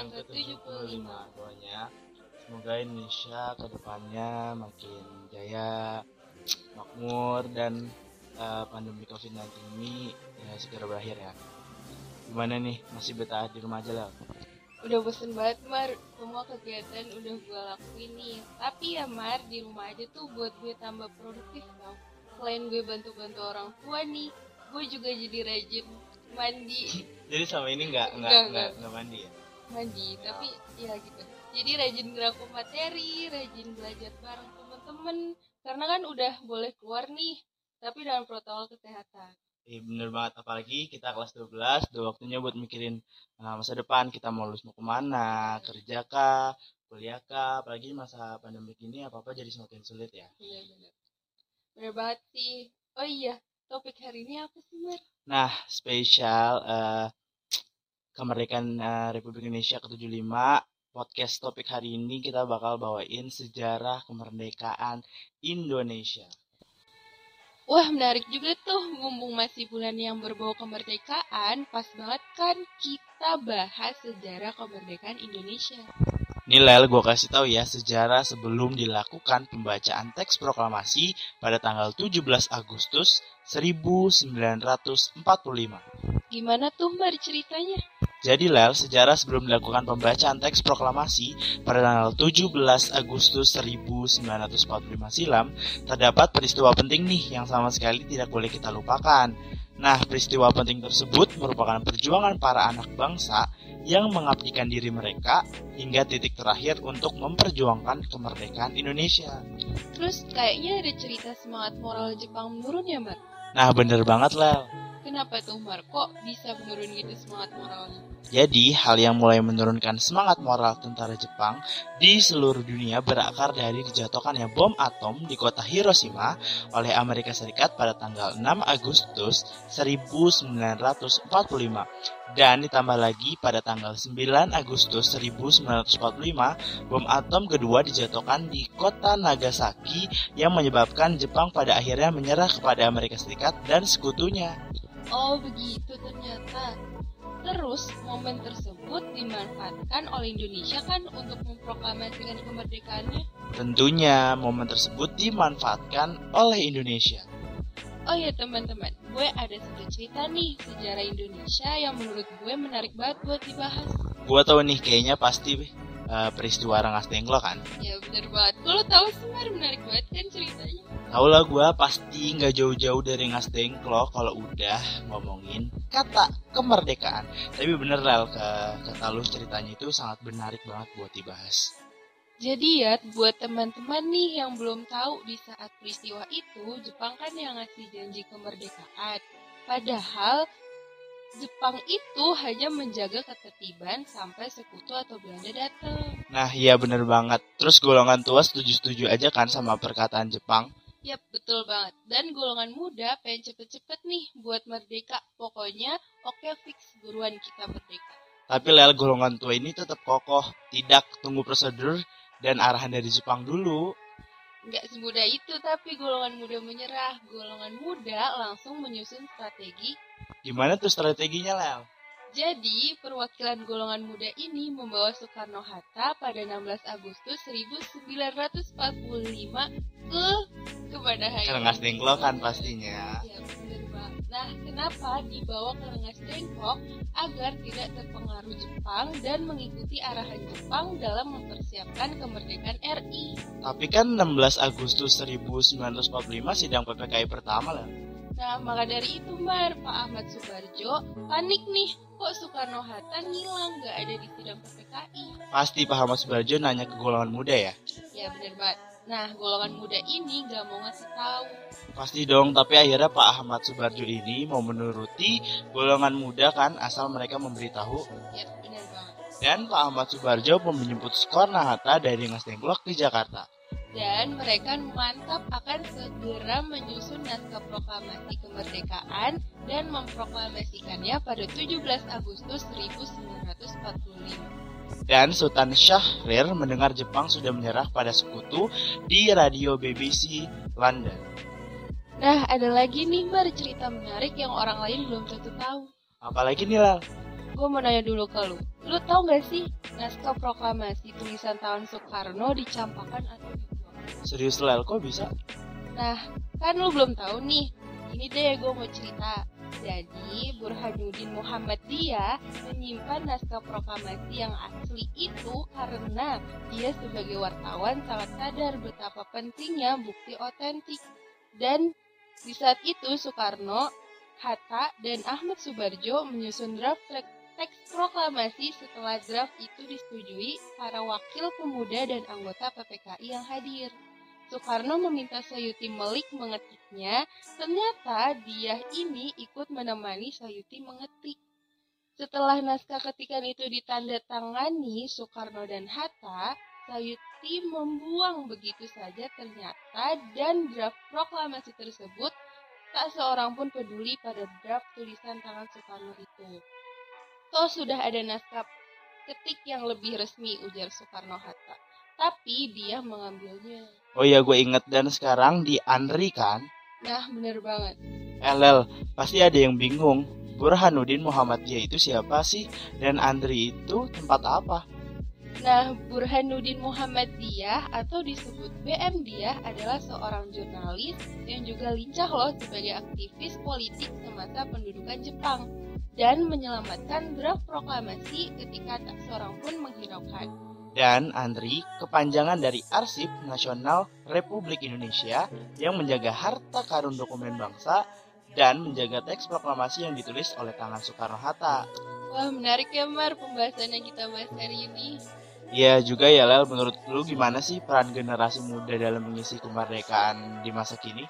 yang ke-75. Doanya semoga Indonesia ke depannya makin jaya, makmur dan uh, pandemi Covid-19 ini ya segera berakhir ya. Gimana nih? Masih betah di rumah aja lah? Udah bosen banget Mar, semua kegiatan udah gue lakuin nih Tapi ya Mar, di rumah aja tuh buat gue tambah produktif tau Selain gue bantu-bantu orang tua nih, gue juga jadi rajin mandi Jadi sama ini nggak nggak nggak mandi ya? Mandi, tapi ya gitu Jadi rajin ngerangkum materi, rajin belajar bareng temen-temen Karena kan udah boleh keluar nih, tapi dalam protokol kesehatan Iya bener banget, apalagi kita kelas 12, udah waktunya buat mikirin uh, masa depan, kita mau lulus mau ke mana, kerja kah, kuliah kah, apalagi masa pandemi ini apa-apa jadi semakin sulit ya. Iya bener. Bener banget sih. Oh iya, topik hari ini apa sih, Mar? Nah, spesial uh, kemerdekaan uh, Republik Indonesia ke-75 podcast topik hari ini kita bakal bawain sejarah kemerdekaan Indonesia. Wah menarik juga tuh mumpung masih bulan yang berbau kemerdekaan Pas banget kan kita bahas sejarah kemerdekaan Indonesia Nih Lel, gue kasih tahu ya sejarah sebelum dilakukan pembacaan teks proklamasi pada tanggal 17 Agustus 1945. Gimana tuh mbak ceritanya? Jadi Lel, sejarah sebelum dilakukan pembacaan teks proklamasi pada tanggal 17 Agustus 1945 silam, terdapat peristiwa penting nih yang sama sekali tidak boleh kita lupakan. Nah, peristiwa penting tersebut merupakan perjuangan para anak bangsa yang mengabdikan diri mereka hingga titik terakhir untuk memperjuangkan kemerdekaan Indonesia. Terus kayaknya ada cerita semangat moral Jepang menurun ya, Mbak? Nah, bener banget, Lel. Kenapa tuh Mar? Kok bisa menurun gitu semangat moralnya? Jadi, hal yang mulai menurunkan semangat moral tentara Jepang di seluruh dunia berakar dari dijatuhkannya bom atom di kota Hiroshima oleh Amerika Serikat pada tanggal 6 Agustus 1945 dan ditambah lagi pada tanggal 9 Agustus 1945 bom atom kedua dijatuhkan di kota Nagasaki yang menyebabkan Jepang pada akhirnya menyerah kepada Amerika Serikat dan sekutunya. Oh begitu ternyata. Terus momen tersebut dimanfaatkan oleh Indonesia kan untuk memproklamasikan kemerdekaannya? Tentunya momen tersebut dimanfaatkan oleh Indonesia. Oh ya teman-teman, gue ada satu cerita nih sejarah Indonesia yang menurut gue menarik banget buat dibahas. Gue tau nih kayaknya pasti uh, peristiwa Rengas Dengklok kan? Ya bener banget. Kalau tahu sih menarik banget kan ceritanya. Tau lah gue pasti nggak jauh-jauh dari Rengas Dengklok kalau udah ngomongin kata kemerdekaan. Tapi bener lah ke kata lu ceritanya itu sangat menarik banget buat dibahas. Jadi ya buat teman-teman nih yang belum tahu di saat peristiwa itu Jepang kan yang ngasih janji kemerdekaan. Padahal Jepang itu hanya menjaga ketertiban sampai sekutu atau Belanda datang. Nah iya bener banget. Terus golongan tua setuju-setuju aja kan sama perkataan Jepang? Yap, betul banget. Dan golongan muda pengen cepet-cepet nih buat merdeka. Pokoknya oke okay, fix buruan kita merdeka. Tapi lel golongan tua ini tetap kokoh. Tidak tunggu prosedur dan arahan dari Jepang dulu. Nggak semudah itu, tapi golongan muda menyerah. Golongan muda langsung menyusun strategi. Gimana tuh strateginya, Lel? Jadi, perwakilan golongan muda ini membawa Soekarno-Hatta pada 16 Agustus 1945 ke ke mana Ke Rengas Dengklok kan pastinya. Ya, bener banget. Nah, kenapa dibawa ke Rengas Dengklok agar tidak terpengaruh Jepang dan mengikuti arahan Jepang dalam mempersiapkan kemerdekaan RI? Tapi kan 16 Agustus 1945 sidang PPKI pertama lah. Nah, maka dari itu, Mar, Pak Ahmad Subarjo panik nih. Kok Soekarno-Hatta ngilang gak ada di sidang PPKI? Pasti Pak Ahmad Subarjo nanya ke golongan muda ya? Ya, bener banget. Nah, golongan muda ini gak mau ngasih tahu. Pasti dong, tapi akhirnya Pak Ahmad Subarjo ini mau menuruti golongan muda kan asal mereka memberitahu. Ya, benar banget. Dan Pak Ahmad Subarjo pun menjemput Soekarno-Hatta dari Ngasdengklok ke Jakarta. Dan mereka mantap akan segera menyusun naskah proklamasi kemerdekaan dan memproklamasikannya pada 17 Agustus 1945. Dan Sultan Syahrir mendengar Jepang sudah menyerah pada sekutu di radio BBC London. Nah, ada lagi nih Mar cerita menarik yang orang lain belum tentu tahu. Apalagi nih Lal? Gue mau nanya dulu ke lu. Lu tau gak sih naskah proklamasi tulisan tangan Soekarno dicampakkan atau dibuang? Serius Lal, kok bisa? Nah, kan lu belum tahu nih. Ini deh gue mau cerita. Jadi, Burhanuddin Muhammadiyah menyimpan naskah proklamasi yang asli itu karena dia sebagai wartawan sangat sadar betapa pentingnya bukti otentik. Dan di saat itu Soekarno, Hatta, dan Ahmad Subarjo menyusun draft teks proklamasi setelah draft itu disetujui para wakil pemuda dan anggota PPKI yang hadir. Soekarno meminta Sayuti Melik mengetiknya, ternyata dia ini ikut menemani Sayuti mengetik. Setelah naskah ketikan itu ditandatangani Soekarno dan Hatta, Sayuti membuang begitu saja ternyata dan draft proklamasi tersebut tak seorang pun peduli pada draft tulisan tangan Soekarno itu. Toh sudah ada naskah ketik yang lebih resmi ujar Soekarno-Hatta, tapi dia mengambilnya. Oh iya gue inget dan sekarang di Andri kan? Nah bener banget. LL, pasti ada yang bingung. Burhanuddin Muhammadiyah itu siapa sih? Dan Andri itu tempat apa? Nah, Burhanuddin Muhammadiyah atau disebut BM Dia adalah seorang jurnalis yang juga lincah loh sebagai aktivis politik semasa pendudukan Jepang dan menyelamatkan draft proklamasi ketika tak seorang pun menghiraukan dan Andri kepanjangan dari Arsip Nasional Republik Indonesia yang menjaga harta karun dokumen bangsa dan menjaga teks proklamasi yang ditulis oleh tangan Soekarno-Hatta. Wah menarik ya Mar pembahasan yang kita bahas hari ini. Ya juga ya Lel, menurut lu gimana sih peran generasi muda dalam mengisi kemerdekaan di masa kini?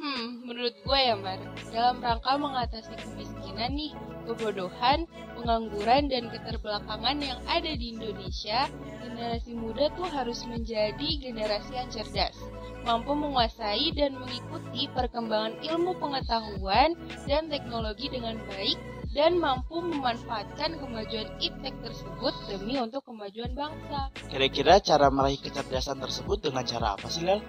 Hmm, menurut gue ya Mar, dalam rangka mengatasi kemiskinan nih, kebodohan, pengangguran, dan keterbelakangan yang ada di Indonesia, generasi muda tuh harus menjadi generasi yang cerdas, mampu menguasai dan mengikuti perkembangan ilmu pengetahuan dan teknologi dengan baik, dan mampu memanfaatkan kemajuan iptek tersebut demi untuk kemajuan bangsa. Kira-kira cara meraih kecerdasan tersebut dengan cara apa sih, Lel?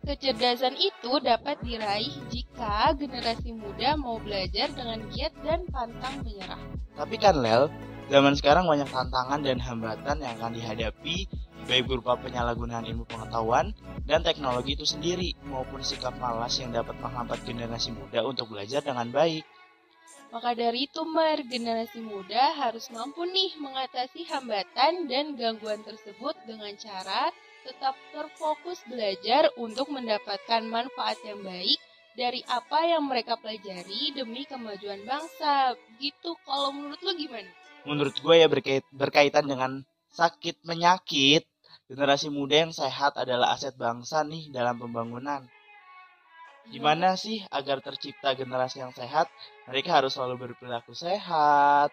Kecerdasan itu dapat diraih jika generasi muda mau belajar dengan giat dan pantang menyerah. Tapi kan Lel, zaman sekarang banyak tantangan dan hambatan yang akan dihadapi baik berupa penyalahgunaan ilmu pengetahuan dan teknologi itu sendiri maupun sikap malas yang dapat menghambat generasi muda untuk belajar dengan baik. Maka dari itu, Mar, generasi muda harus mampu nih mengatasi hambatan dan gangguan tersebut dengan cara tetap terfokus belajar untuk mendapatkan manfaat yang baik dari apa yang mereka pelajari demi kemajuan bangsa. Gitu, kalau menurut lo gimana? Menurut gue ya berkait, berkaitan dengan sakit menyakit, generasi muda yang sehat adalah aset bangsa nih dalam pembangunan. Gimana sih agar tercipta generasi yang sehat? Mereka harus selalu berperilaku sehat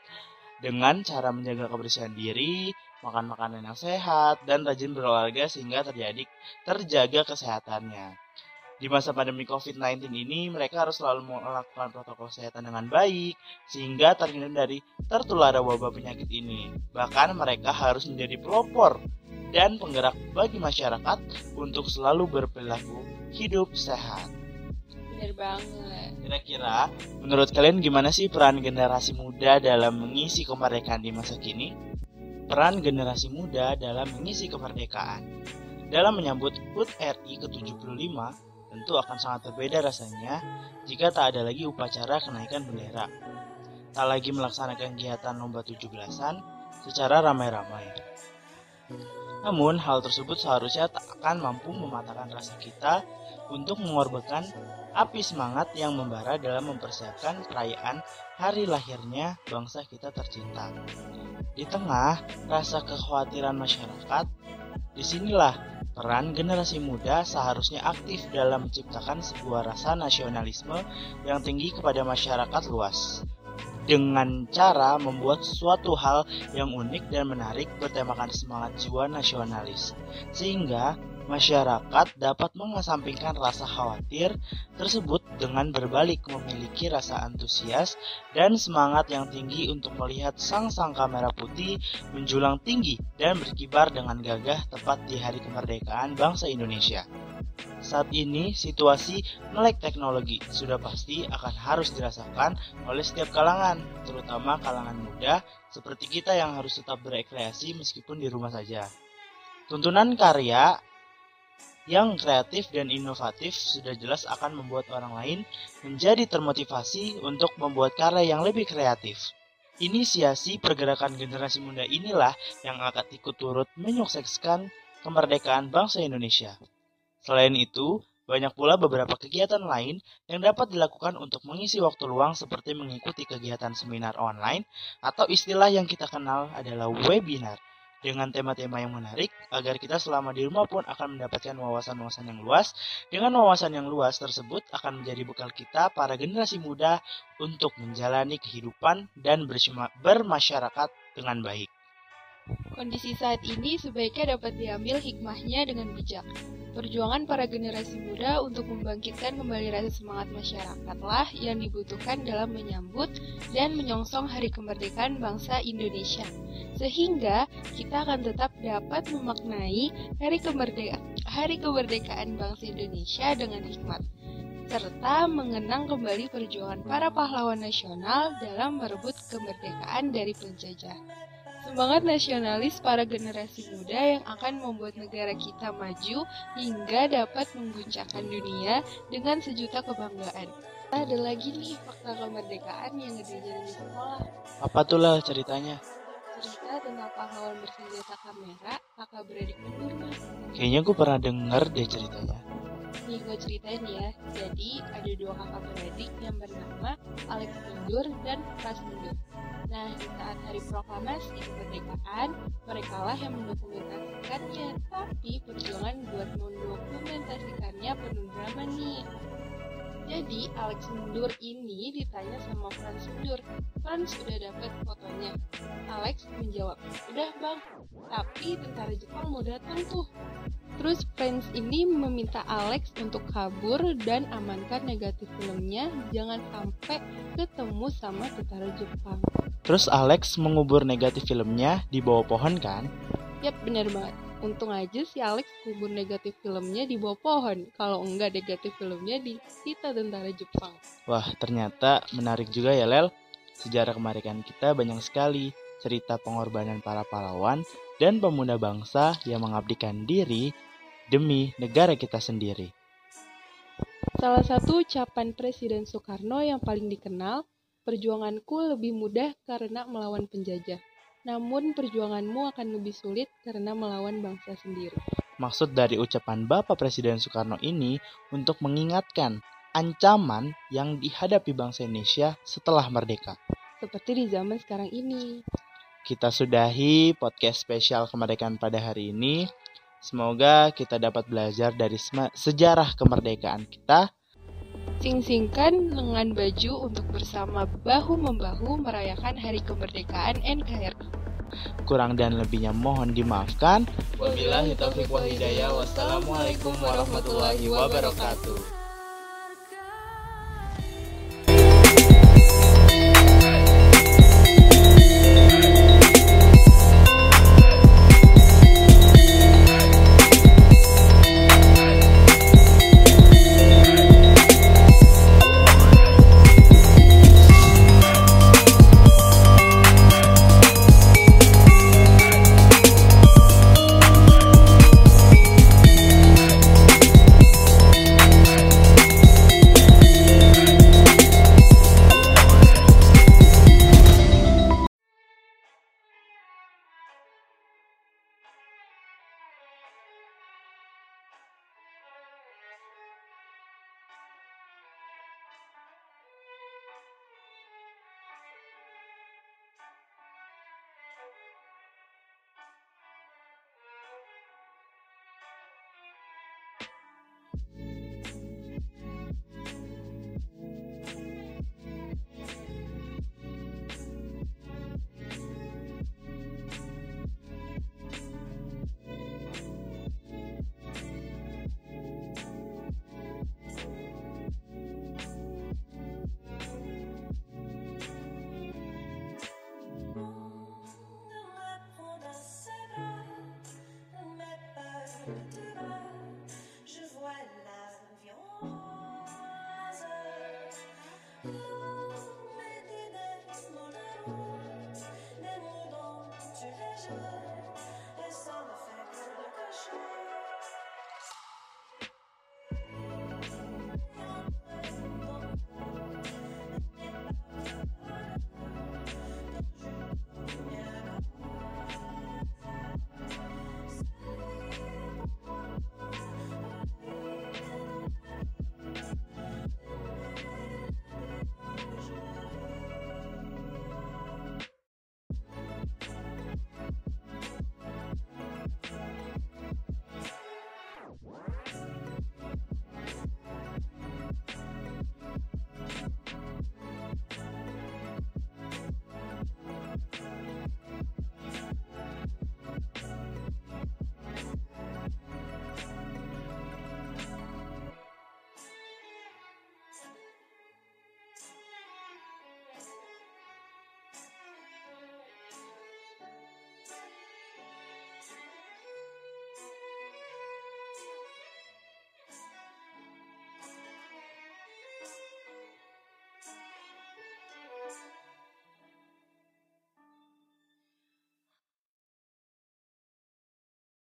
dengan cara menjaga kebersihan diri, makan makanan yang sehat, dan rajin berolahraga sehingga terjadi terjaga kesehatannya. Di masa pandemi COVID-19 ini, mereka harus selalu melakukan protokol kesehatan dengan baik, sehingga terhindar dari tertular wabah penyakit ini. Bahkan mereka harus menjadi pelopor dan penggerak bagi masyarakat untuk selalu berperilaku hidup sehat. Bener banget. Kira-kira, menurut kalian gimana sih peran generasi muda dalam mengisi kemerdekaan di masa kini? Peran generasi muda dalam mengisi kemerdekaan. Dalam menyambut HUT RI ke-75, tentu akan sangat berbeda rasanya jika tak ada lagi upacara kenaikan bendera. Tak lagi melaksanakan kegiatan lomba 17-an secara ramai-ramai. Namun, hal tersebut seharusnya tak akan mampu mematahkan rasa kita untuk mengorbankan api semangat yang membara dalam mempersiapkan perayaan hari lahirnya bangsa kita tercinta. Di tengah rasa kekhawatiran masyarakat, di sinilah peran generasi muda seharusnya aktif dalam menciptakan sebuah rasa nasionalisme yang tinggi kepada masyarakat luas. Dengan cara membuat sesuatu hal yang unik dan menarik bertemakan semangat jiwa nasionalis. Sehingga masyarakat dapat mengesampingkan rasa khawatir tersebut dengan berbalik memiliki rasa antusias dan semangat yang tinggi untuk melihat sang-sang kamera putih menjulang tinggi dan berkibar dengan gagah tepat di hari kemerdekaan bangsa Indonesia. Saat ini, situasi melek teknologi sudah pasti akan harus dirasakan oleh setiap kalangan, terutama kalangan muda seperti kita yang harus tetap berekreasi meskipun di rumah saja. Tuntunan karya yang kreatif dan inovatif sudah jelas akan membuat orang lain menjadi termotivasi untuk membuat karya yang lebih kreatif. Inisiasi pergerakan generasi muda inilah yang akan ikut turut menyukseskan kemerdekaan bangsa Indonesia. Selain itu, banyak pula beberapa kegiatan lain yang dapat dilakukan untuk mengisi waktu luang seperti mengikuti kegiatan seminar online atau istilah yang kita kenal adalah webinar dengan tema-tema yang menarik agar kita selama di rumah pun akan mendapatkan wawasan-wawasan yang luas. Dengan wawasan yang luas tersebut akan menjadi bekal kita para generasi muda untuk menjalani kehidupan dan bermasyarakat dengan baik. Kondisi saat ini sebaiknya dapat diambil hikmahnya dengan bijak. Perjuangan para generasi muda untuk membangkitkan kembali rasa semangat masyarakatlah yang dibutuhkan dalam menyambut dan menyongsong hari kemerdekaan bangsa Indonesia. Sehingga kita akan tetap dapat memaknai hari, kemerdeka hari kemerdekaan bangsa Indonesia dengan hikmat serta mengenang kembali perjuangan para pahlawan nasional dalam merebut kemerdekaan dari penjajah. Semangat nasionalis para generasi muda yang akan membuat negara kita maju hingga dapat mengguncangkan dunia dengan sejuta kebanggaan. Ada lagi nih fakta kemerdekaan yang diajarin di sekolah. Apa tuh lah ceritanya? Cerita tentang pahlawan bersenjata kamera, kakak beradik mundur. Kayaknya gue pernah denger deh ceritanya. Nih gue ceritain ya, jadi ada dua kakak beradik yang bernama Alex Mundur dan Pras Mundur. Nah, di saat hari proklamasi kemerdekaan, mereka lah yang mendokumentasikannya, tapi perjuangan buat mendokumentasikannya penuh drama nih. Jadi, Alex Mundur ini ditanya sama Franz Mundur. Franz udah dapet fotonya. Alex menjawab, udah bang, tapi tentara Jepang mau datang tuh. Terus Franz ini meminta Alex untuk kabur dan amankan negatif filmnya, jangan sampai ketemu sama tentara Jepang. Terus Alex mengubur negatif filmnya di bawah pohon kan? Yap, bener banget. Untung aja si Alex kubur negatif filmnya di bawah pohon. Kalau enggak negatif filmnya di kita tentara Jepang. Wah, ternyata menarik juga ya Lel. Sejarah kemerdekaan kita banyak sekali cerita pengorbanan para pahlawan dan pemuda bangsa yang mengabdikan diri demi negara kita sendiri. Salah satu ucapan Presiden Soekarno yang paling dikenal Perjuanganku lebih mudah karena melawan penjajah, namun perjuanganmu akan lebih sulit karena melawan bangsa sendiri. Maksud dari ucapan Bapak Presiden Soekarno ini untuk mengingatkan ancaman yang dihadapi bangsa Indonesia setelah merdeka. Seperti di zaman sekarang ini. Kita sudahi podcast spesial kemerdekaan pada hari ini. Semoga kita dapat belajar dari sejarah kemerdekaan kita Sing-singkan lengan baju untuk bersama bahu-membahu merayakan Hari Kemerdekaan NKRI. Kurang dan lebihnya mohon dimaafkan. Wabillahi taufiq wal hidayah. Wassalamualaikum warahmatullahi wabarakatuh.